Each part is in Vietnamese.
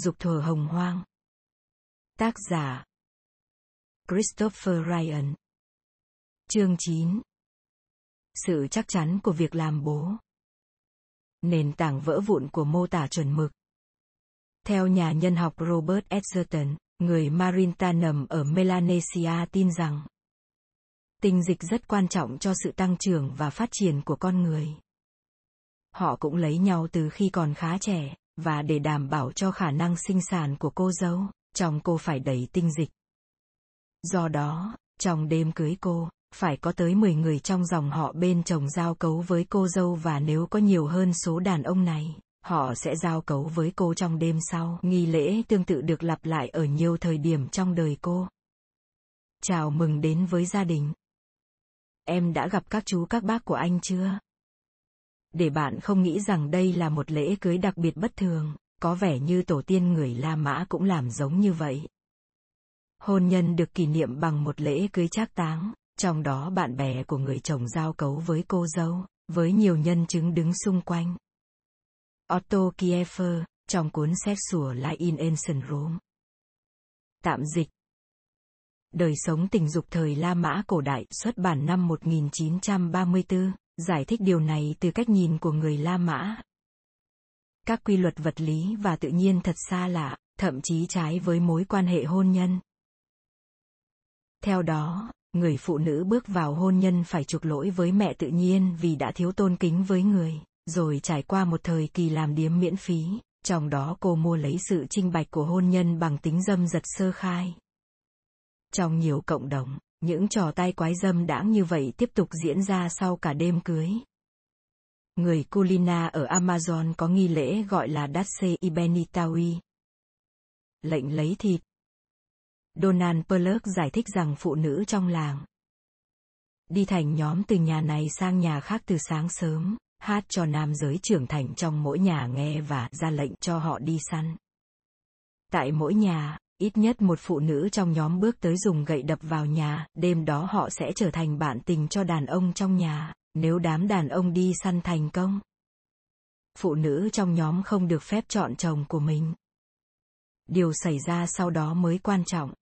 dục thuở hồng hoang. Tác giả Christopher Ryan. Chương 9 Sự chắc chắn của việc làm bố. Nền tảng vỡ vụn của mô tả chuẩn mực. Theo nhà nhân học Robert Edgerton, người Marintanum ở Melanesia tin rằng tinh dịch rất quan trọng cho sự tăng trưởng và phát triển của con người. Họ cũng lấy nhau từ khi còn khá trẻ, và để đảm bảo cho khả năng sinh sản của cô dâu, chồng cô phải đẩy tinh dịch. Do đó, trong đêm cưới cô, phải có tới 10 người trong dòng họ bên chồng giao cấu với cô dâu và nếu có nhiều hơn số đàn ông này, họ sẽ giao cấu với cô trong đêm sau. Nghi lễ tương tự được lặp lại ở nhiều thời điểm trong đời cô. Chào mừng đến với gia đình. Em đã gặp các chú các bác của anh chưa? Để bạn không nghĩ rằng đây là một lễ cưới đặc biệt bất thường, có vẻ như tổ tiên người La Mã cũng làm giống như vậy. Hôn nhân được kỷ niệm bằng một lễ cưới trác táng, trong đó bạn bè của người chồng giao cấu với cô dâu, với nhiều nhân chứng đứng xung quanh. Otto Kiefer, trong cuốn Sexual Life in Ancient Rome. Tạm dịch Đời sống tình dục thời La Mã cổ đại xuất bản năm 1934, giải thích điều này từ cách nhìn của người La Mã. Các quy luật vật lý và tự nhiên thật xa lạ, thậm chí trái với mối quan hệ hôn nhân. Theo đó, người phụ nữ bước vào hôn nhân phải chuộc lỗi với mẹ tự nhiên vì đã thiếu tôn kính với người, rồi trải qua một thời kỳ làm điếm miễn phí, trong đó cô mua lấy sự trinh bạch của hôn nhân bằng tính dâm giật sơ khai. Trong nhiều cộng đồng, những trò tay quái dâm đãng như vậy tiếp tục diễn ra sau cả đêm cưới. Người Kulina ở Amazon có nghi lễ gọi là Datse Ibenitawi. Lệnh lấy thịt. Donald Perlock giải thích rằng phụ nữ trong làng đi thành nhóm từ nhà này sang nhà khác từ sáng sớm, hát cho nam giới trưởng thành trong mỗi nhà nghe và ra lệnh cho họ đi săn. Tại mỗi nhà, ít nhất một phụ nữ trong nhóm bước tới dùng gậy đập vào nhà, đêm đó họ sẽ trở thành bạn tình cho đàn ông trong nhà, nếu đám đàn ông đi săn thành công. Phụ nữ trong nhóm không được phép chọn chồng của mình. Điều xảy ra sau đó mới quan trọng.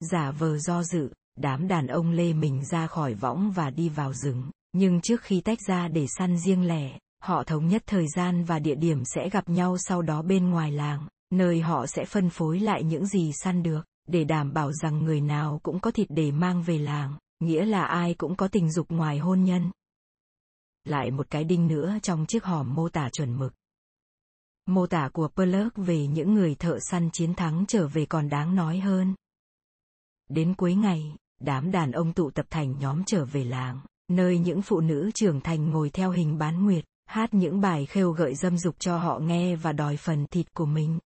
Giả vờ do dự, đám đàn ông lê mình ra khỏi võng và đi vào rừng, nhưng trước khi tách ra để săn riêng lẻ, họ thống nhất thời gian và địa điểm sẽ gặp nhau sau đó bên ngoài làng nơi họ sẽ phân phối lại những gì săn được, để đảm bảo rằng người nào cũng có thịt để mang về làng, nghĩa là ai cũng có tình dục ngoài hôn nhân. Lại một cái đinh nữa trong chiếc hòm mô tả chuẩn mực. Mô tả của Perlock về những người thợ săn chiến thắng trở về còn đáng nói hơn. Đến cuối ngày, đám đàn ông tụ tập thành nhóm trở về làng, nơi những phụ nữ trưởng thành ngồi theo hình bán nguyệt, hát những bài khêu gợi dâm dục cho họ nghe và đòi phần thịt của mình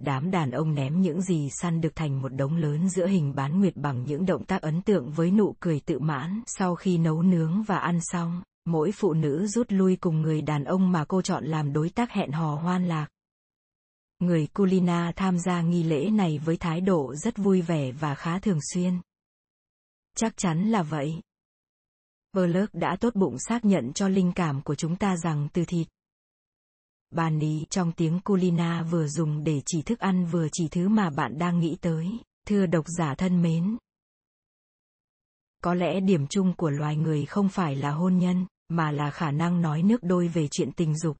đám đàn ông ném những gì săn được thành một đống lớn giữa hình bán nguyệt bằng những động tác ấn tượng với nụ cười tự mãn. Sau khi nấu nướng và ăn xong, mỗi phụ nữ rút lui cùng người đàn ông mà cô chọn làm đối tác hẹn hò hoan lạc. Người Kulina tham gia nghi lễ này với thái độ rất vui vẻ và khá thường xuyên. Chắc chắn là vậy. Berlurk đã tốt bụng xác nhận cho linh cảm của chúng ta rằng từ thịt, bàn lý trong tiếng Kulina vừa dùng để chỉ thức ăn vừa chỉ thứ mà bạn đang nghĩ tới, thưa độc giả thân mến. Có lẽ điểm chung của loài người không phải là hôn nhân, mà là khả năng nói nước đôi về chuyện tình dục.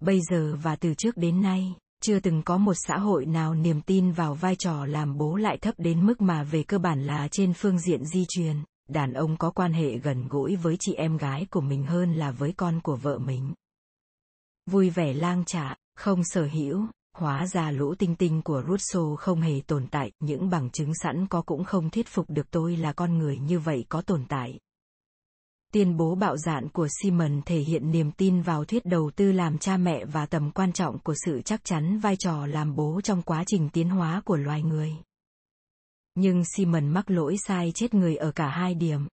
Bây giờ và từ trước đến nay, chưa từng có một xã hội nào niềm tin vào vai trò làm bố lại thấp đến mức mà về cơ bản là trên phương diện di truyền, đàn ông có quan hệ gần gũi với chị em gái của mình hơn là với con của vợ mình vui vẻ lang trả, không sở hữu, hóa ra lũ tinh tinh của Russo không hề tồn tại, những bằng chứng sẵn có cũng không thuyết phục được tôi là con người như vậy có tồn tại. Tuyên bố bạo dạn của Simon thể hiện niềm tin vào thuyết đầu tư làm cha mẹ và tầm quan trọng của sự chắc chắn vai trò làm bố trong quá trình tiến hóa của loài người. Nhưng Simon mắc lỗi sai chết người ở cả hai điểm.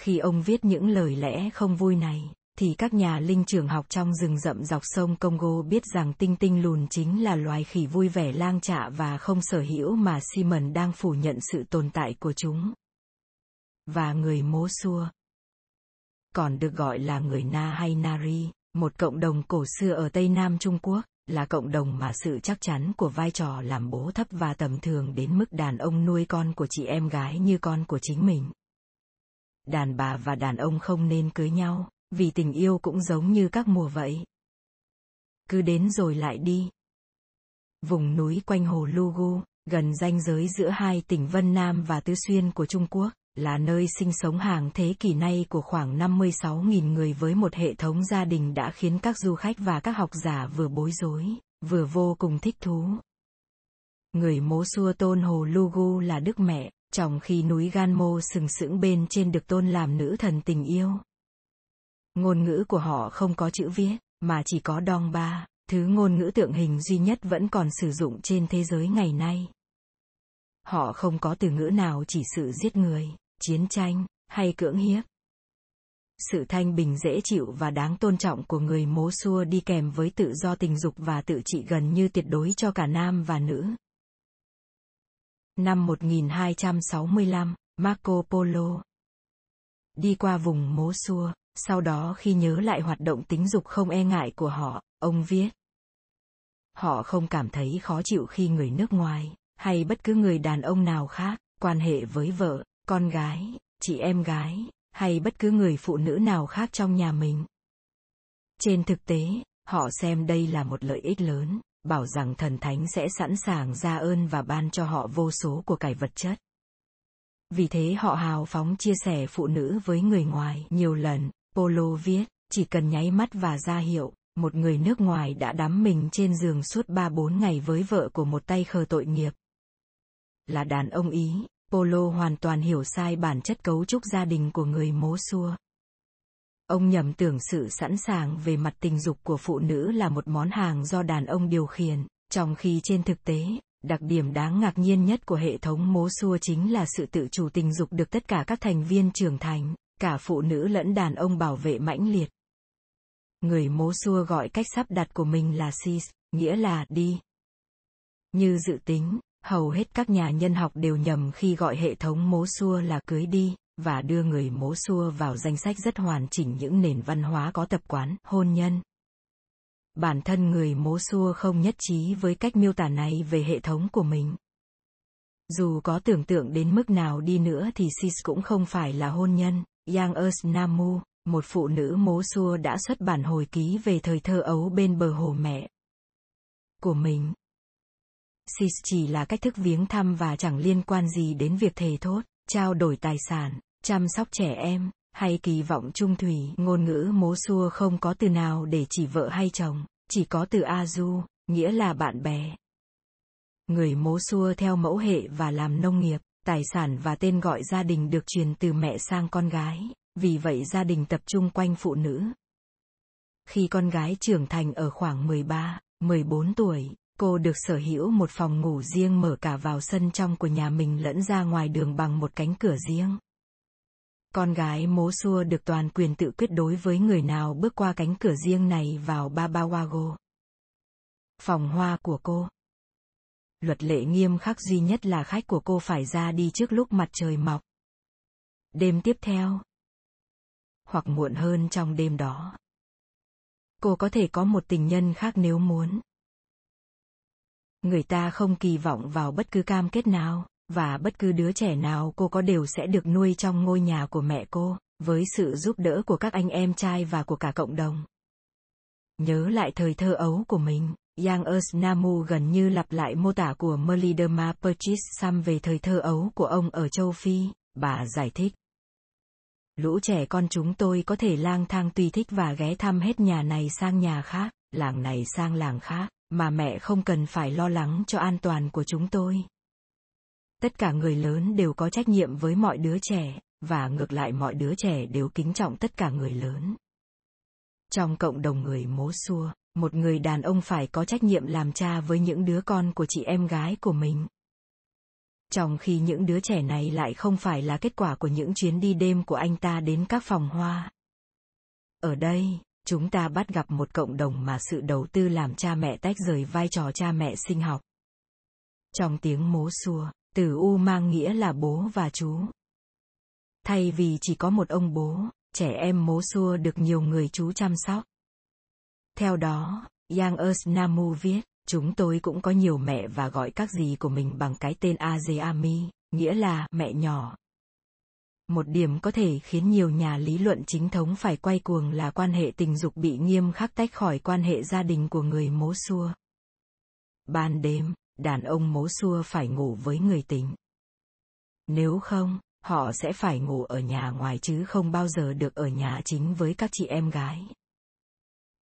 Khi ông viết những lời lẽ không vui này, thì các nhà linh trưởng học trong rừng rậm dọc sông Congo biết rằng tinh tinh lùn chính là loài khỉ vui vẻ lang trạ và không sở hữu mà Simon đang phủ nhận sự tồn tại của chúng. Và người mố xua. Còn được gọi là người Na hay Nari, một cộng đồng cổ xưa ở Tây Nam Trung Quốc, là cộng đồng mà sự chắc chắn của vai trò làm bố thấp và tầm thường đến mức đàn ông nuôi con của chị em gái như con của chính mình. Đàn bà và đàn ông không nên cưới nhau, vì tình yêu cũng giống như các mùa vậy. Cứ đến rồi lại đi. Vùng núi quanh hồ Lugu, gần ranh giới giữa hai tỉnh Vân Nam và Tứ Xuyên của Trung Quốc, là nơi sinh sống hàng thế kỷ nay của khoảng 56.000 người với một hệ thống gia đình đã khiến các du khách và các học giả vừa bối rối, vừa vô cùng thích thú. Người mố xua tôn hồ Lugu là đức mẹ, trong khi núi Gan Mô sừng sững bên trên được tôn làm nữ thần tình yêu. Ngôn ngữ của họ không có chữ viết, mà chỉ có đong ba, thứ ngôn ngữ tượng hình duy nhất vẫn còn sử dụng trên thế giới ngày nay. Họ không có từ ngữ nào chỉ sự giết người, chiến tranh, hay cưỡng hiếp. Sự thanh bình dễ chịu và đáng tôn trọng của người mố xua đi kèm với tự do tình dục và tự trị gần như tuyệt đối cho cả nam và nữ. Năm 1265, Marco Polo đi qua vùng mố xua, sau đó khi nhớ lại hoạt động tính dục không e ngại của họ, ông viết. Họ không cảm thấy khó chịu khi người nước ngoài, hay bất cứ người đàn ông nào khác, quan hệ với vợ, con gái, chị em gái, hay bất cứ người phụ nữ nào khác trong nhà mình. Trên thực tế, họ xem đây là một lợi ích lớn, bảo rằng thần thánh sẽ sẵn sàng ra ơn và ban cho họ vô số của cải vật chất. Vì thế họ hào phóng chia sẻ phụ nữ với người ngoài nhiều lần, Polo viết, chỉ cần nháy mắt và ra hiệu, một người nước ngoài đã đắm mình trên giường suốt 3-4 ngày với vợ của một tay khờ tội nghiệp. Là đàn ông Ý, Polo hoàn toàn hiểu sai bản chất cấu trúc gia đình của người mố xua. Ông nhầm tưởng sự sẵn sàng về mặt tình dục của phụ nữ là một món hàng do đàn ông điều khiển, trong khi trên thực tế, đặc điểm đáng ngạc nhiên nhất của hệ thống mố xua chính là sự tự chủ tình dục được tất cả các thành viên trưởng thành, cả phụ nữ lẫn đàn ông bảo vệ mãnh liệt. Người mố xua gọi cách sắp đặt của mình là sis nghĩa là đi. Như dự tính, hầu hết các nhà nhân học đều nhầm khi gọi hệ thống mố xua là cưới đi, và đưa người mố xua vào danh sách rất hoàn chỉnh những nền văn hóa có tập quán hôn nhân. Bản thân người mố xua không nhất trí với cách miêu tả này về hệ thống của mình. Dù có tưởng tượng đến mức nào đi nữa thì sis cũng không phải là hôn nhân. Yang Earth Namu, một phụ nữ mố xua đã xuất bản hồi ký về thời thơ ấu bên bờ hồ mẹ của mình. Sis chỉ là cách thức viếng thăm và chẳng liên quan gì đến việc thề thốt, trao đổi tài sản, chăm sóc trẻ em, hay kỳ vọng trung thủy. Ngôn ngữ mố xua không có từ nào để chỉ vợ hay chồng, chỉ có từ Azu, nghĩa là bạn bè. Người mố xua theo mẫu hệ và làm nông nghiệp, tài sản và tên gọi gia đình được truyền từ mẹ sang con gái, vì vậy gia đình tập trung quanh phụ nữ. Khi con gái trưởng thành ở khoảng 13, 14 tuổi, cô được sở hữu một phòng ngủ riêng mở cả vào sân trong của nhà mình lẫn ra ngoài đường bằng một cánh cửa riêng. Con gái mố xua được toàn quyền tự quyết đối với người nào bước qua cánh cửa riêng này vào Babawago. Phòng hoa của cô. Luật lệ nghiêm khắc duy nhất là khách của cô phải ra đi trước lúc mặt trời mọc. Đêm tiếp theo. Hoặc muộn hơn trong đêm đó. Cô có thể có một tình nhân khác nếu muốn người ta không kỳ vọng vào bất cứ cam kết nào, và bất cứ đứa trẻ nào cô có đều sẽ được nuôi trong ngôi nhà của mẹ cô, với sự giúp đỡ của các anh em trai và của cả cộng đồng. Nhớ lại thời thơ ấu của mình, Yang Earth Namu gần như lặp lại mô tả của Melidema Perchis Sam về thời thơ ấu của ông ở châu Phi, bà giải thích. Lũ trẻ con chúng tôi có thể lang thang tùy thích và ghé thăm hết nhà này sang nhà khác, làng này sang làng khác mà mẹ không cần phải lo lắng cho an toàn của chúng tôi tất cả người lớn đều có trách nhiệm với mọi đứa trẻ và ngược lại mọi đứa trẻ đều kính trọng tất cả người lớn trong cộng đồng người mố xua một người đàn ông phải có trách nhiệm làm cha với những đứa con của chị em gái của mình trong khi những đứa trẻ này lại không phải là kết quả của những chuyến đi đêm của anh ta đến các phòng hoa ở đây chúng ta bắt gặp một cộng đồng mà sự đầu tư làm cha mẹ tách rời vai trò cha mẹ sinh học. Trong tiếng mố xua, từ U mang nghĩa là bố và chú. Thay vì chỉ có một ông bố, trẻ em mố xua được nhiều người chú chăm sóc. Theo đó, Yang Earth Namu viết, chúng tôi cũng có nhiều mẹ và gọi các gì của mình bằng cái tên Azeami, nghĩa là mẹ nhỏ. Một điểm có thể khiến nhiều nhà lý luận chính thống phải quay cuồng là quan hệ tình dục bị nghiêm khắc tách khỏi quan hệ gia đình của người mố xua. Ban đêm, đàn ông mố xua phải ngủ với người tình. Nếu không, họ sẽ phải ngủ ở nhà ngoài chứ không bao giờ được ở nhà chính với các chị em gái.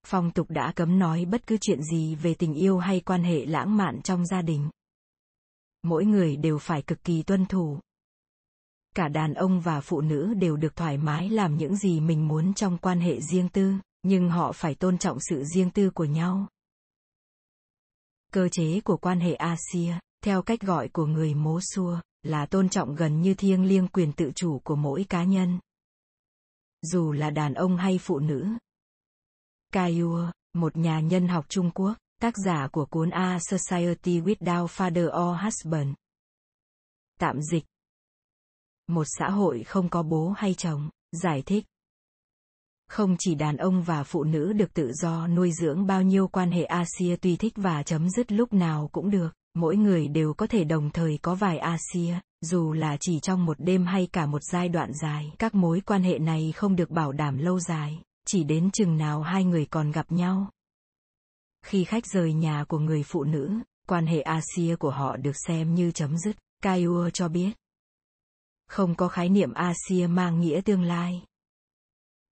Phong tục đã cấm nói bất cứ chuyện gì về tình yêu hay quan hệ lãng mạn trong gia đình. Mỗi người đều phải cực kỳ tuân thủ. Cả đàn ông và phụ nữ đều được thoải mái làm những gì mình muốn trong quan hệ riêng tư, nhưng họ phải tôn trọng sự riêng tư của nhau. Cơ chế của quan hệ Asia, theo cách gọi của người mố xua, là tôn trọng gần như thiêng liêng quyền tự chủ của mỗi cá nhân. Dù là đàn ông hay phụ nữ. Kayua, một nhà nhân học Trung Quốc, tác giả của cuốn A Society Without Father or Husband. Tạm dịch. Một xã hội không có bố hay chồng, giải thích. Không chỉ đàn ông và phụ nữ được tự do nuôi dưỡng bao nhiêu quan hệ Asia tùy thích và chấm dứt lúc nào cũng được, mỗi người đều có thể đồng thời có vài Asia, dù là chỉ trong một đêm hay cả một giai đoạn dài. Các mối quan hệ này không được bảo đảm lâu dài, chỉ đến chừng nào hai người còn gặp nhau. Khi khách rời nhà của người phụ nữ, quan hệ Asia của họ được xem như chấm dứt, Kaiua cho biết. Không có khái niệm Asia mang nghĩa tương lai.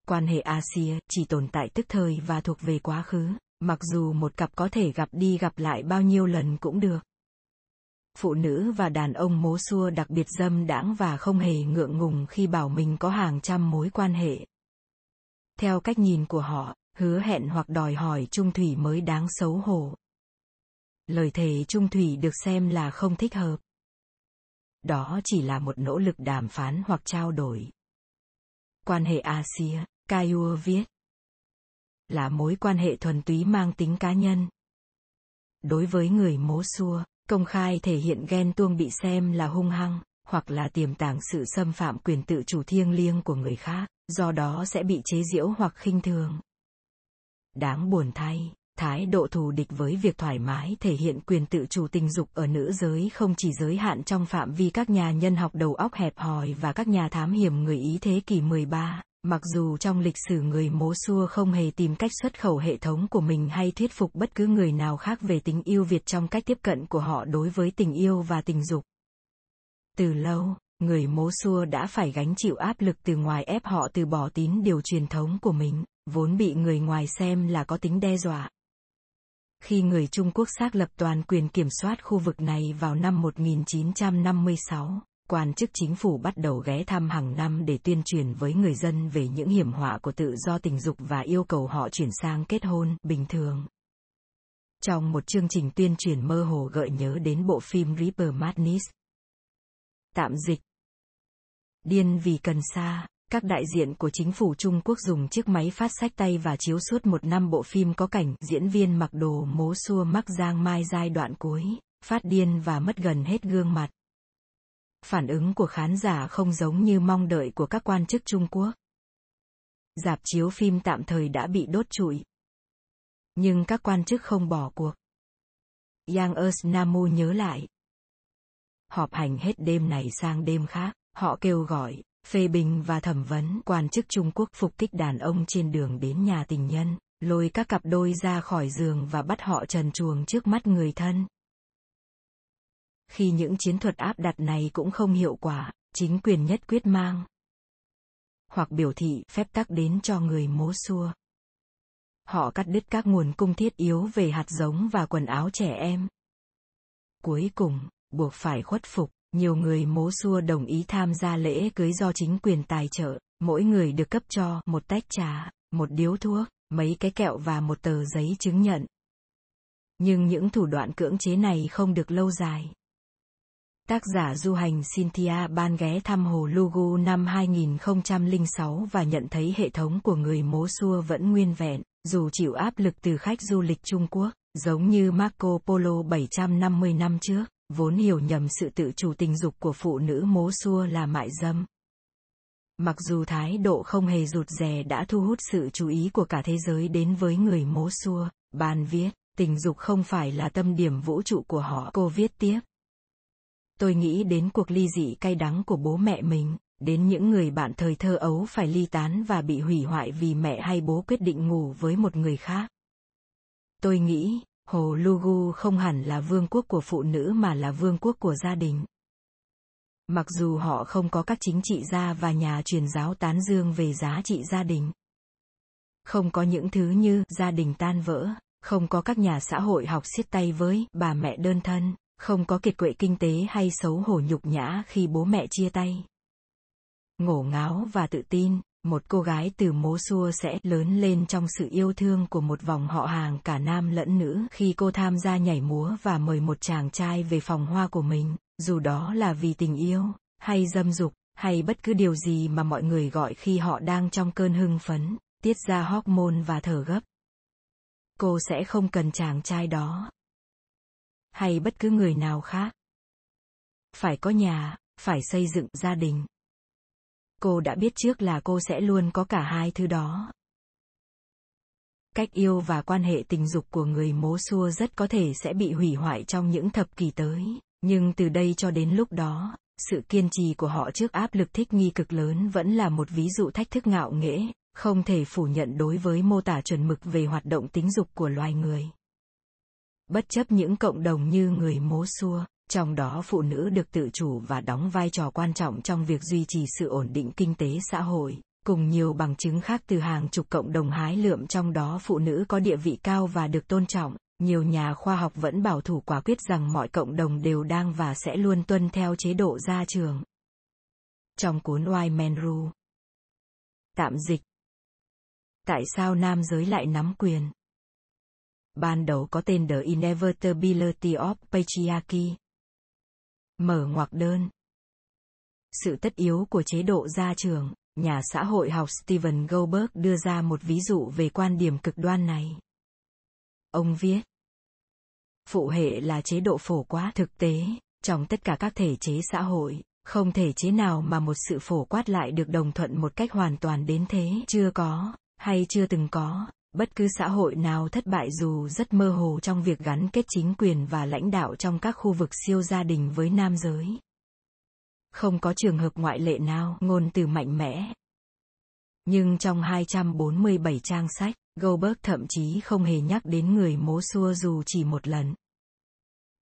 Quan hệ Asia chỉ tồn tại tức thời và thuộc về quá khứ, mặc dù một cặp có thể gặp đi gặp lại bao nhiêu lần cũng được. Phụ nữ và đàn ông mố xua đặc biệt dâm đãng và không hề ngượng ngùng khi bảo mình có hàng trăm mối quan hệ. Theo cách nhìn của họ, hứa hẹn hoặc đòi hỏi trung thủy mới đáng xấu hổ. Lời thề trung thủy được xem là không thích hợp. Đó chỉ là một nỗ lực đàm phán hoặc trao đổi. Quan hệ Asia, Kaiua viết, là mối quan hệ thuần túy mang tính cá nhân. Đối với người mố xua, công khai thể hiện ghen tuông bị xem là hung hăng, hoặc là tiềm tàng sự xâm phạm quyền tự chủ thiêng liêng của người khác, do đó sẽ bị chế giễu hoặc khinh thường. Đáng buồn thay, thái độ thù địch với việc thoải mái thể hiện quyền tự chủ tình dục ở nữ giới không chỉ giới hạn trong phạm vi các nhà nhân học đầu óc hẹp hòi và các nhà thám hiểm người Ý thế kỷ 13, mặc dù trong lịch sử người mố xua không hề tìm cách xuất khẩu hệ thống của mình hay thuyết phục bất cứ người nào khác về tình yêu Việt trong cách tiếp cận của họ đối với tình yêu và tình dục. Từ lâu, người mố xua đã phải gánh chịu áp lực từ ngoài ép họ từ bỏ tín điều truyền thống của mình, vốn bị người ngoài xem là có tính đe dọa. Khi người Trung Quốc xác lập toàn quyền kiểm soát khu vực này vào năm 1956, quan chức chính phủ bắt đầu ghé thăm hàng năm để tuyên truyền với người dân về những hiểm họa của tự do tình dục và yêu cầu họ chuyển sang kết hôn bình thường. Trong một chương trình tuyên truyền mơ hồ gợi nhớ đến bộ phim Reaper Madness. Tạm dịch Điên vì cần sa, các đại diện của chính phủ Trung Quốc dùng chiếc máy phát sách tay và chiếu suốt một năm bộ phim có cảnh diễn viên mặc đồ mố xua mắc giang mai giai đoạn cuối, phát điên và mất gần hết gương mặt. Phản ứng của khán giả không giống như mong đợi của các quan chức Trung Quốc. Dạp chiếu phim tạm thời đã bị đốt trụi. Nhưng các quan chức không bỏ cuộc. Yang Earth Namu nhớ lại. Họp hành hết đêm này sang đêm khác, họ kêu gọi, phê bình và thẩm vấn quan chức Trung Quốc phục kích đàn ông trên đường đến nhà tình nhân, lôi các cặp đôi ra khỏi giường và bắt họ trần chuồng trước mắt người thân. Khi những chiến thuật áp đặt này cũng không hiệu quả, chính quyền nhất quyết mang hoặc biểu thị phép tắc đến cho người mố xua. Họ cắt đứt các nguồn cung thiết yếu về hạt giống và quần áo trẻ em. Cuối cùng, buộc phải khuất phục, nhiều người mố xua đồng ý tham gia lễ cưới do chính quyền tài trợ, mỗi người được cấp cho một tách trà, một điếu thuốc, mấy cái kẹo và một tờ giấy chứng nhận. Nhưng những thủ đoạn cưỡng chế này không được lâu dài. Tác giả du hành Cynthia ban ghé thăm hồ Lugu năm 2006 và nhận thấy hệ thống của người mố xua vẫn nguyên vẹn, dù chịu áp lực từ khách du lịch Trung Quốc, giống như Marco Polo 750 năm trước, vốn hiểu nhầm sự tự chủ tình dục của phụ nữ mố xua là mại dâm. Mặc dù thái độ không hề rụt rè đã thu hút sự chú ý của cả thế giới đến với người mố xua, Ban viết, tình dục không phải là tâm điểm vũ trụ của họ. Cô viết tiếp. Tôi nghĩ đến cuộc ly dị cay đắng của bố mẹ mình, đến những người bạn thời thơ ấu phải ly tán và bị hủy hoại vì mẹ hay bố quyết định ngủ với một người khác. Tôi nghĩ, Hồ Lugu không hẳn là vương quốc của phụ nữ mà là vương quốc của gia đình. Mặc dù họ không có các chính trị gia và nhà truyền giáo tán dương về giá trị gia đình. Không có những thứ như gia đình tan vỡ, không có các nhà xã hội học siết tay với bà mẹ đơn thân, không có kiệt quệ kinh tế hay xấu hổ nhục nhã khi bố mẹ chia tay. Ngổ ngáo và tự tin, một cô gái từ mố xua sẽ lớn lên trong sự yêu thương của một vòng họ hàng cả nam lẫn nữ khi cô tham gia nhảy múa và mời một chàng trai về phòng hoa của mình, dù đó là vì tình yêu, hay dâm dục, hay bất cứ điều gì mà mọi người gọi khi họ đang trong cơn hưng phấn, tiết ra hormone và thở gấp. Cô sẽ không cần chàng trai đó. Hay bất cứ người nào khác. Phải có nhà, phải xây dựng gia đình, cô đã biết trước là cô sẽ luôn có cả hai thứ đó. Cách yêu và quan hệ tình dục của người mố xua rất có thể sẽ bị hủy hoại trong những thập kỷ tới. Nhưng từ đây cho đến lúc đó, sự kiên trì của họ trước áp lực thích nghi cực lớn vẫn là một ví dụ thách thức ngạo nghễ, không thể phủ nhận đối với mô tả chuẩn mực về hoạt động tính dục của loài người. Bất chấp những cộng đồng như người mố xua trong đó phụ nữ được tự chủ và đóng vai trò quan trọng trong việc duy trì sự ổn định kinh tế xã hội, cùng nhiều bằng chứng khác từ hàng chục cộng đồng hái lượm trong đó phụ nữ có địa vị cao và được tôn trọng. Nhiều nhà khoa học vẫn bảo thủ quả quyết rằng mọi cộng đồng đều đang và sẽ luôn tuân theo chế độ gia trường. Trong cuốn Why Men Rule, tạm dịch. Tại sao nam giới lại nắm quyền? Ban đầu có tên The Inevitability of Patriarchy. Mở ngoặc đơn. Sự tất yếu của chế độ gia trưởng, nhà xã hội học Steven Goldberg đưa ra một ví dụ về quan điểm cực đoan này. Ông viết, phụ hệ là chế độ phổ quát thực tế, trong tất cả các thể chế xã hội, không thể chế nào mà một sự phổ quát lại được đồng thuận một cách hoàn toàn đến thế, chưa có, hay chưa từng có, bất cứ xã hội nào thất bại dù rất mơ hồ trong việc gắn kết chính quyền và lãnh đạo trong các khu vực siêu gia đình với nam giới không có trường hợp ngoại lệ nào ngôn từ mạnh mẽ nhưng trong 247 trang sách, Goldberg thậm chí không hề nhắc đến người mố xua dù chỉ một lần.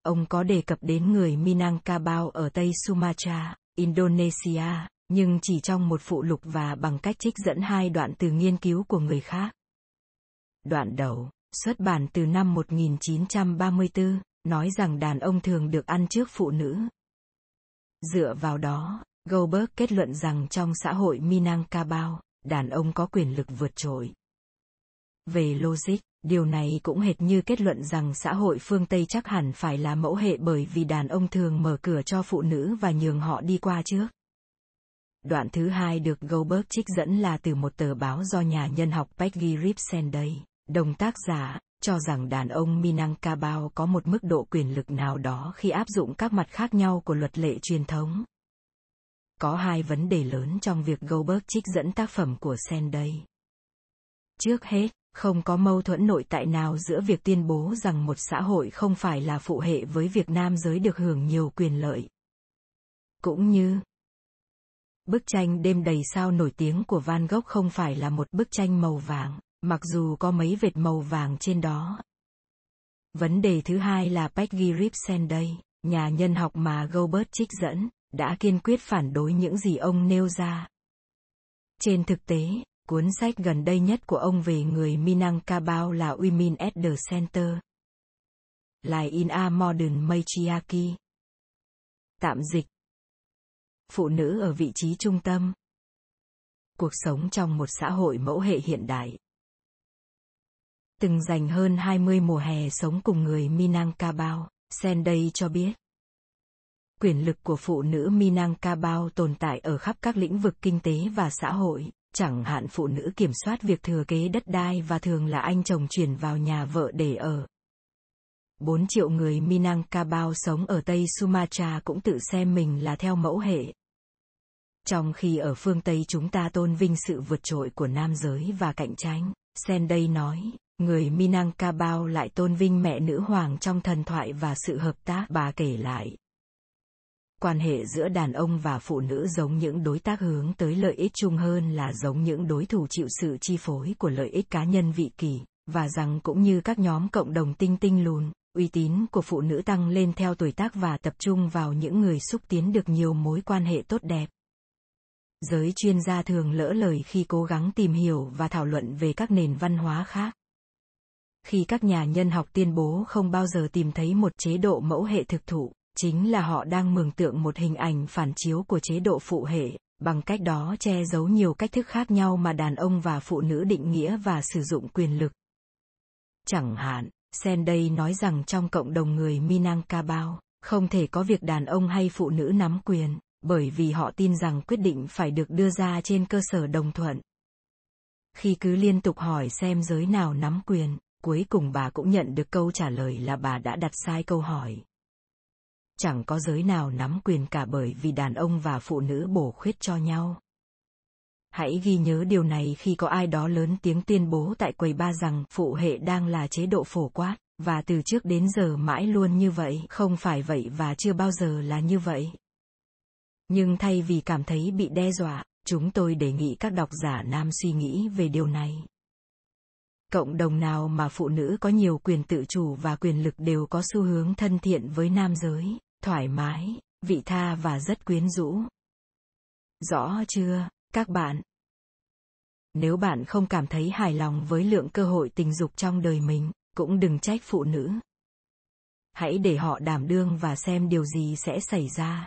Ông có đề cập đến người Minangkabau ở Tây Sumatra, Indonesia, nhưng chỉ trong một phụ lục và bằng cách trích dẫn hai đoạn từ nghiên cứu của người khác. Đoạn đầu, xuất bản từ năm 1934, nói rằng đàn ông thường được ăn trước phụ nữ. Dựa vào đó, Goldberg kết luận rằng trong xã hội Minangkabau, đàn ông có quyền lực vượt trội. Về logic, điều này cũng hệt như kết luận rằng xã hội phương Tây chắc hẳn phải là mẫu hệ bởi vì đàn ông thường mở cửa cho phụ nữ và nhường họ đi qua trước. Đoạn thứ hai được Goldberg trích dẫn là từ một tờ báo do nhà nhân học Peggy Ripsenday, đồng tác giả, cho rằng đàn ông Minangkabau có một mức độ quyền lực nào đó khi áp dụng các mặt khác nhau của luật lệ truyền thống. Có hai vấn đề lớn trong việc Goldberg trích dẫn tác phẩm của Senday. Trước hết, không có mâu thuẫn nội tại nào giữa việc tuyên bố rằng một xã hội không phải là phụ hệ với việc nam giới được hưởng nhiều quyền lợi. Cũng như, Bức tranh đêm đầy sao nổi tiếng của Van Gogh không phải là một bức tranh màu vàng, mặc dù có mấy vệt màu vàng trên đó. Vấn đề thứ hai là Peggy đây, nhà nhân học mà Gilbert trích dẫn, đã kiên quyết phản đối những gì ông nêu ra. Trên thực tế, cuốn sách gần đây nhất của ông về người Minangkabau là Women at the Center. Lại in a Modern Matriarchy. Tạm dịch phụ nữ ở vị trí trung tâm cuộc sống trong một xã hội mẫu hệ hiện đại từng dành hơn 20 mùa hè sống cùng người Minangkabau, Senday cho biết. Quyền lực của phụ nữ Minangkabau tồn tại ở khắp các lĩnh vực kinh tế và xã hội, chẳng hạn phụ nữ kiểm soát việc thừa kế đất đai và thường là anh chồng chuyển vào nhà vợ để ở. 4 triệu người Minangkabau sống ở Tây Sumatra cũng tự xem mình là theo mẫu hệ. Trong khi ở phương Tây chúng ta tôn vinh sự vượt trội của nam giới và cạnh tranh, sen đây nói, người Minangkabau lại tôn vinh mẹ nữ hoàng trong thần thoại và sự hợp tác. Bà kể lại. Quan hệ giữa đàn ông và phụ nữ giống những đối tác hướng tới lợi ích chung hơn là giống những đối thủ chịu sự chi phối của lợi ích cá nhân vị kỷ, và rằng cũng như các nhóm cộng đồng tinh tinh lùn, uy tín của phụ nữ tăng lên theo tuổi tác và tập trung vào những người xúc tiến được nhiều mối quan hệ tốt đẹp. Giới chuyên gia thường lỡ lời khi cố gắng tìm hiểu và thảo luận về các nền văn hóa khác. Khi các nhà nhân học tuyên bố không bao giờ tìm thấy một chế độ mẫu hệ thực thụ, chính là họ đang mường tượng một hình ảnh phản chiếu của chế độ phụ hệ, bằng cách đó che giấu nhiều cách thức khác nhau mà đàn ông và phụ nữ định nghĩa và sử dụng quyền lực. Chẳng hạn, Sen đây nói rằng trong cộng đồng người Minangkabau, không thể có việc đàn ông hay phụ nữ nắm quyền, bởi vì họ tin rằng quyết định phải được đưa ra trên cơ sở đồng thuận. Khi cứ liên tục hỏi xem giới nào nắm quyền, cuối cùng bà cũng nhận được câu trả lời là bà đã đặt sai câu hỏi. Chẳng có giới nào nắm quyền cả bởi vì đàn ông và phụ nữ bổ khuyết cho nhau. Hãy ghi nhớ điều này khi có ai đó lớn tiếng tuyên bố tại quầy ba rằng phụ hệ đang là chế độ phổ quát, và từ trước đến giờ mãi luôn như vậy, không phải vậy và chưa bao giờ là như vậy. Nhưng thay vì cảm thấy bị đe dọa, chúng tôi đề nghị các độc giả nam suy nghĩ về điều này. Cộng đồng nào mà phụ nữ có nhiều quyền tự chủ và quyền lực đều có xu hướng thân thiện với nam giới, thoải mái, vị tha và rất quyến rũ. Rõ chưa, các bạn? Nếu bạn không cảm thấy hài lòng với lượng cơ hội tình dục trong đời mình, cũng đừng trách phụ nữ. Hãy để họ đảm đương và xem điều gì sẽ xảy ra.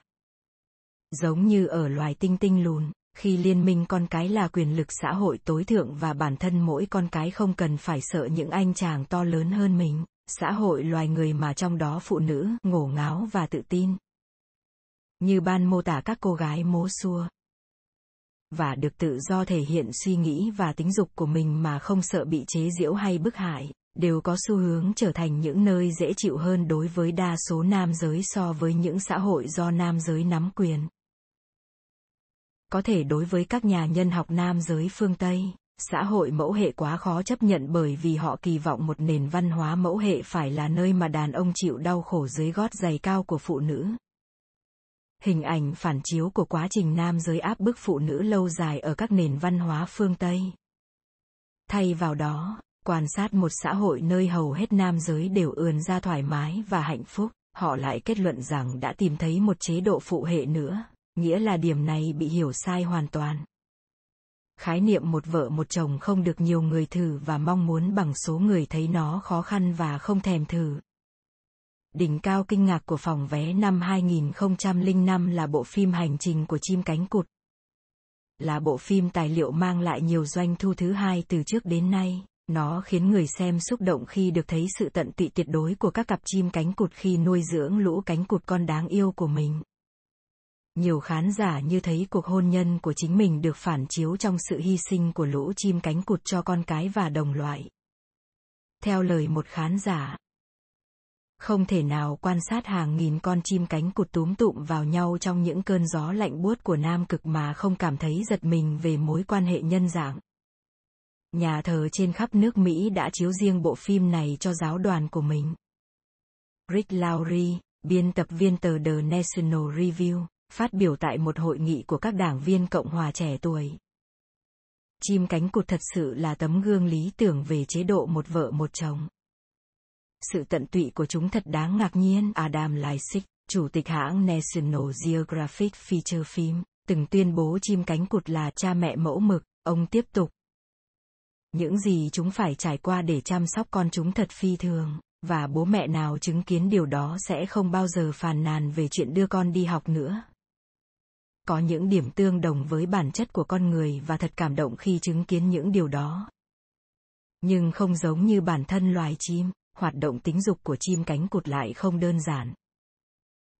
Giống như ở loài tinh tinh lùn, khi liên minh con cái là quyền lực xã hội tối thượng và bản thân mỗi con cái không cần phải sợ những anh chàng to lớn hơn mình, xã hội loài người mà trong đó phụ nữ ngổ ngáo và tự tin. Như ban mô tả các cô gái mố xua. Và được tự do thể hiện suy nghĩ và tính dục của mình mà không sợ bị chế giễu hay bức hại, đều có xu hướng trở thành những nơi dễ chịu hơn đối với đa số nam giới so với những xã hội do nam giới nắm quyền có thể đối với các nhà nhân học nam giới phương Tây, xã hội mẫu hệ quá khó chấp nhận bởi vì họ kỳ vọng một nền văn hóa mẫu hệ phải là nơi mà đàn ông chịu đau khổ dưới gót giày cao của phụ nữ. Hình ảnh phản chiếu của quá trình nam giới áp bức phụ nữ lâu dài ở các nền văn hóa phương Tây. Thay vào đó, quan sát một xã hội nơi hầu hết nam giới đều ườn ra thoải mái và hạnh phúc, họ lại kết luận rằng đã tìm thấy một chế độ phụ hệ nữa nghĩa là điểm này bị hiểu sai hoàn toàn. Khái niệm một vợ một chồng không được nhiều người thử và mong muốn bằng số người thấy nó khó khăn và không thèm thử. Đỉnh cao kinh ngạc của phòng vé năm 2005 là bộ phim Hành trình của chim cánh cụt. Là bộ phim tài liệu mang lại nhiều doanh thu thứ hai từ trước đến nay. Nó khiến người xem xúc động khi được thấy sự tận tụy tuyệt đối của các cặp chim cánh cụt khi nuôi dưỡng lũ cánh cụt con đáng yêu của mình. Nhiều khán giả như thấy cuộc hôn nhân của chính mình được phản chiếu trong sự hy sinh của lũ chim cánh cụt cho con cái và đồng loại. Theo lời một khán giả, không thể nào quan sát hàng nghìn con chim cánh cụt túm tụm vào nhau trong những cơn gió lạnh buốt của Nam Cực mà không cảm thấy giật mình về mối quan hệ nhân dạng. Nhà thờ trên khắp nước Mỹ đã chiếu riêng bộ phim này cho giáo đoàn của mình. Rick Lowry, biên tập viên tờ The National Review, phát biểu tại một hội nghị của các đảng viên Cộng hòa trẻ tuổi. Chim cánh cụt thật sự là tấm gương lý tưởng về chế độ một vợ một chồng. Sự tận tụy của chúng thật đáng ngạc nhiên. Adam Leipzig, chủ tịch hãng National Geographic Feature Film, từng tuyên bố chim cánh cụt là cha mẹ mẫu mực, ông tiếp tục. Những gì chúng phải trải qua để chăm sóc con chúng thật phi thường và bố mẹ nào chứng kiến điều đó sẽ không bao giờ phàn nàn về chuyện đưa con đi học nữa có những điểm tương đồng với bản chất của con người và thật cảm động khi chứng kiến những điều đó nhưng không giống như bản thân loài chim hoạt động tính dục của chim cánh cụt lại không đơn giản.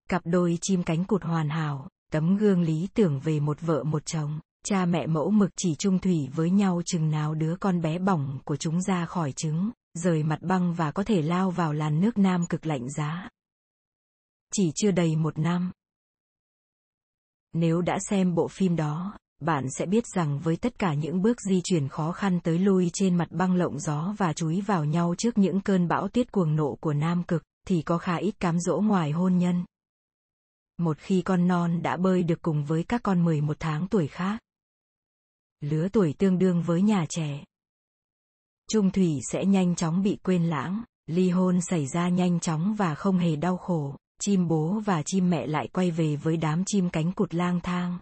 Cặp đôi chim cánh cụt hoàn hảo tấm gương lý tưởng về một vợ một chồng cha mẹ mẫu mực chỉ chung thủy với nhau chừng nào đứa con bé bỏng của chúng ra khỏi trứng rời mặt băng và có thể lao vào làn nước nam cực lạnh giá. Chỉ chưa đầy một năm. Nếu đã xem bộ phim đó, bạn sẽ biết rằng với tất cả những bước di chuyển khó khăn tới lui trên mặt băng lộng gió và chúi vào nhau trước những cơn bão tuyết cuồng nộ của Nam Cực, thì có khá ít cám dỗ ngoài hôn nhân. Một khi con non đã bơi được cùng với các con 11 tháng tuổi khác. Lứa tuổi tương đương với nhà trẻ. Trung thủy sẽ nhanh chóng bị quên lãng, ly hôn xảy ra nhanh chóng và không hề đau khổ, chim bố và chim mẹ lại quay về với đám chim cánh cụt lang thang.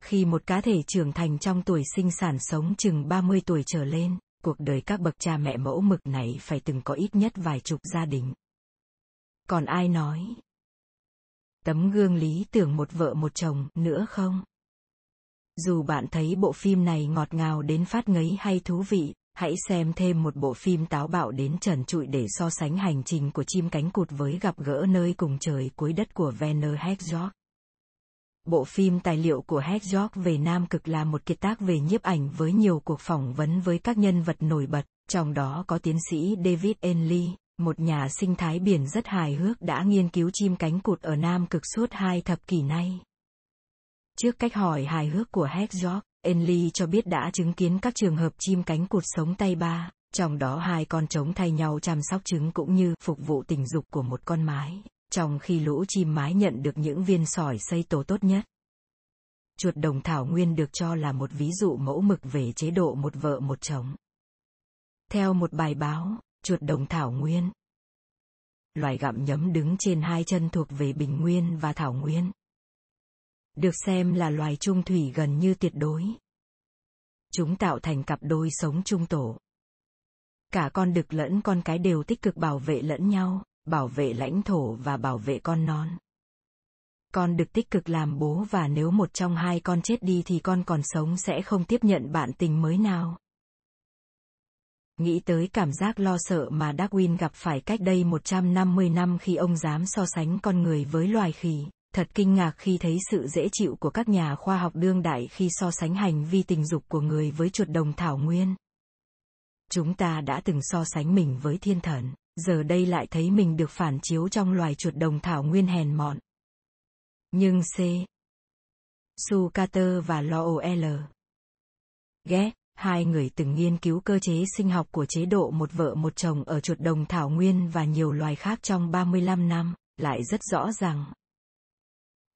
Khi một cá thể trưởng thành trong tuổi sinh sản sống chừng 30 tuổi trở lên, cuộc đời các bậc cha mẹ mẫu mực này phải từng có ít nhất vài chục gia đình. Còn ai nói? Tấm gương lý tưởng một vợ một chồng nữa không? Dù bạn thấy bộ phim này ngọt ngào đến phát ngấy hay thú vị, hãy xem thêm một bộ phim táo bạo đến trần trụi để so sánh hành trình của chim cánh cụt với gặp gỡ nơi cùng trời cuối đất của Werner Herzog. Bộ phim tài liệu của Hedgehog về Nam Cực là một kiệt tác về nhiếp ảnh với nhiều cuộc phỏng vấn với các nhân vật nổi bật, trong đó có tiến sĩ David Enley, một nhà sinh thái biển rất hài hước đã nghiên cứu chim cánh cụt ở Nam Cực suốt hai thập kỷ nay. Trước cách hỏi hài hước của Hedgehog, Enley cho biết đã chứng kiến các trường hợp chim cánh cụt sống tay ba, trong đó hai con trống thay nhau chăm sóc trứng cũng như phục vụ tình dục của một con mái trong khi lũ chim mái nhận được những viên sỏi xây tổ tốt nhất. Chuột đồng thảo nguyên được cho là một ví dụ mẫu mực về chế độ một vợ một chồng. Theo một bài báo, chuột đồng thảo nguyên. Loài gặm nhấm đứng trên hai chân thuộc về bình nguyên và thảo nguyên. Được xem là loài trung thủy gần như tuyệt đối. Chúng tạo thành cặp đôi sống chung tổ. Cả con đực lẫn con cái đều tích cực bảo vệ lẫn nhau bảo vệ lãnh thổ và bảo vệ con non. Con được tích cực làm bố và nếu một trong hai con chết đi thì con còn sống sẽ không tiếp nhận bạn tình mới nào. Nghĩ tới cảm giác lo sợ mà Darwin gặp phải cách đây 150 năm khi ông dám so sánh con người với loài khỉ, thật kinh ngạc khi thấy sự dễ chịu của các nhà khoa học đương đại khi so sánh hành vi tình dục của người với chuột đồng thảo nguyên. Chúng ta đã từng so sánh mình với thiên thần giờ đây lại thấy mình được phản chiếu trong loài chuột đồng thảo nguyên hèn mọn. Nhưng C. Su Carter và L. Ghét, hai người từng nghiên cứu cơ chế sinh học của chế độ một vợ một chồng ở chuột đồng thảo nguyên và nhiều loài khác trong 35 năm, lại rất rõ rằng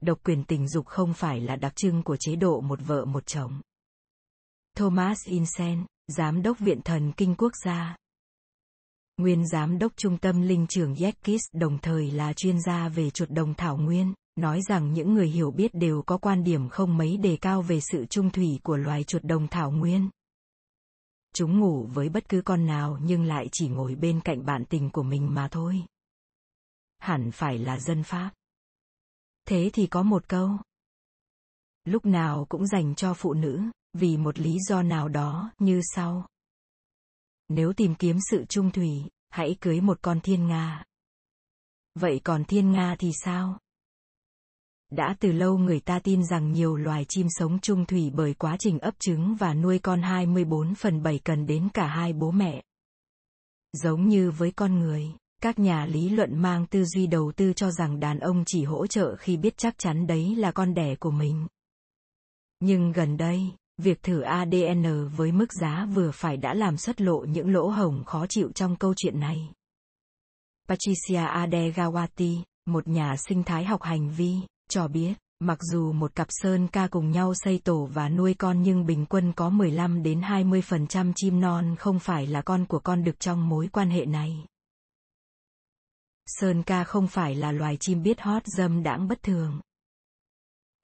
độc quyền tình dục không phải là đặc trưng của chế độ một vợ một chồng. Thomas Insen, Giám đốc Viện Thần Kinh Quốc gia, Nguyên giám đốc trung tâm linh trưởng Yekis đồng thời là chuyên gia về chuột đồng thảo nguyên, nói rằng những người hiểu biết đều có quan điểm không mấy đề cao về sự trung thủy của loài chuột đồng thảo nguyên. Chúng ngủ với bất cứ con nào nhưng lại chỉ ngồi bên cạnh bạn tình của mình mà thôi. Hẳn phải là dân Pháp. Thế thì có một câu. Lúc nào cũng dành cho phụ nữ, vì một lý do nào đó, như sau. Nếu tìm kiếm sự trung thủy, hãy cưới một con thiên nga. Vậy còn thiên nga thì sao? Đã từ lâu người ta tin rằng nhiều loài chim sống trung thủy bởi quá trình ấp trứng và nuôi con 24 phần 7 cần đến cả hai bố mẹ. Giống như với con người, các nhà lý luận mang tư duy đầu tư cho rằng đàn ông chỉ hỗ trợ khi biết chắc chắn đấy là con đẻ của mình. Nhưng gần đây, Việc thử ADN với mức giá vừa phải đã làm xuất lộ những lỗ hổng khó chịu trong câu chuyện này. Patricia Adegawati, một nhà sinh thái học hành vi, cho biết, mặc dù một cặp sơn ca cùng nhau xây tổ và nuôi con nhưng bình quân có 15 đến 20% chim non không phải là con của con đực trong mối quan hệ này. Sơn ca không phải là loài chim biết hót dâm đãng bất thường.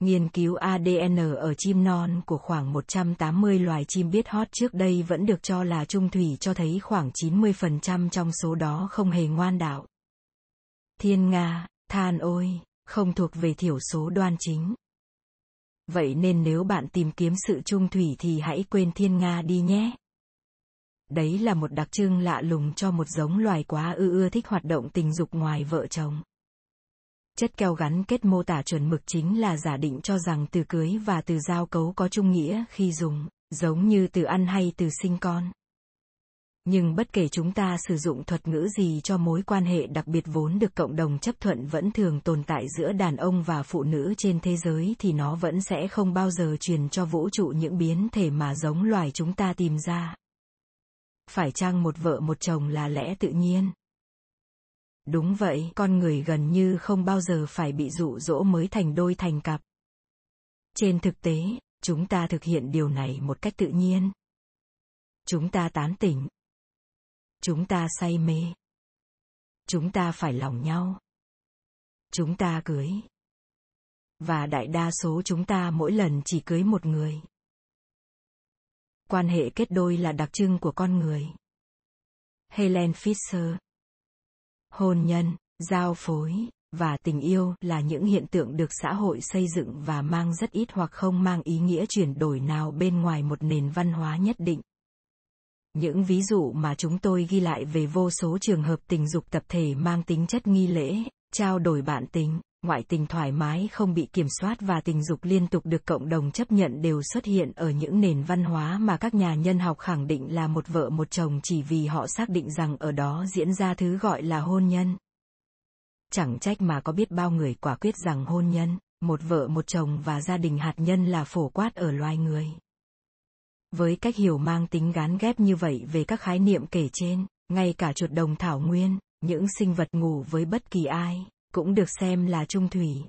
Nghiên cứu ADN ở chim non của khoảng 180 loài chim biết hót trước đây vẫn được cho là trung thủy cho thấy khoảng 90% trong số đó không hề ngoan đạo. Thiên Nga, than ôi, không thuộc về thiểu số đoan chính. Vậy nên nếu bạn tìm kiếm sự trung thủy thì hãy quên thiên Nga đi nhé. Đấy là một đặc trưng lạ lùng cho một giống loài quá ư ưa thích hoạt động tình dục ngoài vợ chồng. Chất keo gắn kết mô tả chuẩn mực chính là giả định cho rằng từ cưới và từ giao cấu có chung nghĩa khi dùng, giống như từ ăn hay từ sinh con. nhưng bất kể chúng ta sử dụng thuật ngữ gì cho mối quan hệ đặc biệt vốn được cộng đồng chấp thuận vẫn thường tồn tại giữa đàn ông và phụ nữ trên thế giới thì nó vẫn sẽ không bao giờ truyền cho vũ trụ những biến thể mà giống loài chúng ta tìm ra phải chăng một vợ một chồng là lẽ tự nhiên đúng vậy, con người gần như không bao giờ phải bị dụ dỗ mới thành đôi thành cặp. Trên thực tế, chúng ta thực hiện điều này một cách tự nhiên. Chúng ta tán tỉnh. Chúng ta say mê. Chúng ta phải lòng nhau. Chúng ta cưới. Và đại đa số chúng ta mỗi lần chỉ cưới một người. Quan hệ kết đôi là đặc trưng của con người. Helen fisher hôn nhân, giao phối, và tình yêu là những hiện tượng được xã hội xây dựng và mang rất ít hoặc không mang ý nghĩa chuyển đổi nào bên ngoài một nền văn hóa nhất định những ví dụ mà chúng tôi ghi lại về vô số trường hợp tình dục tập thể mang tính chất nghi lễ, trao đổi bạn tính ngoại tình thoải mái, không bị kiểm soát và tình dục liên tục được cộng đồng chấp nhận đều xuất hiện ở những nền văn hóa mà các nhà nhân học khẳng định là một vợ một chồng chỉ vì họ xác định rằng ở đó diễn ra thứ gọi là hôn nhân. Chẳng trách mà có biết bao người quả quyết rằng hôn nhân, một vợ một chồng và gia đình hạt nhân là phổ quát ở loài người. Với cách hiểu mang tính gán ghép như vậy về các khái niệm kể trên, ngay cả chuột đồng thảo nguyên, những sinh vật ngủ với bất kỳ ai cũng được xem là trung thủy.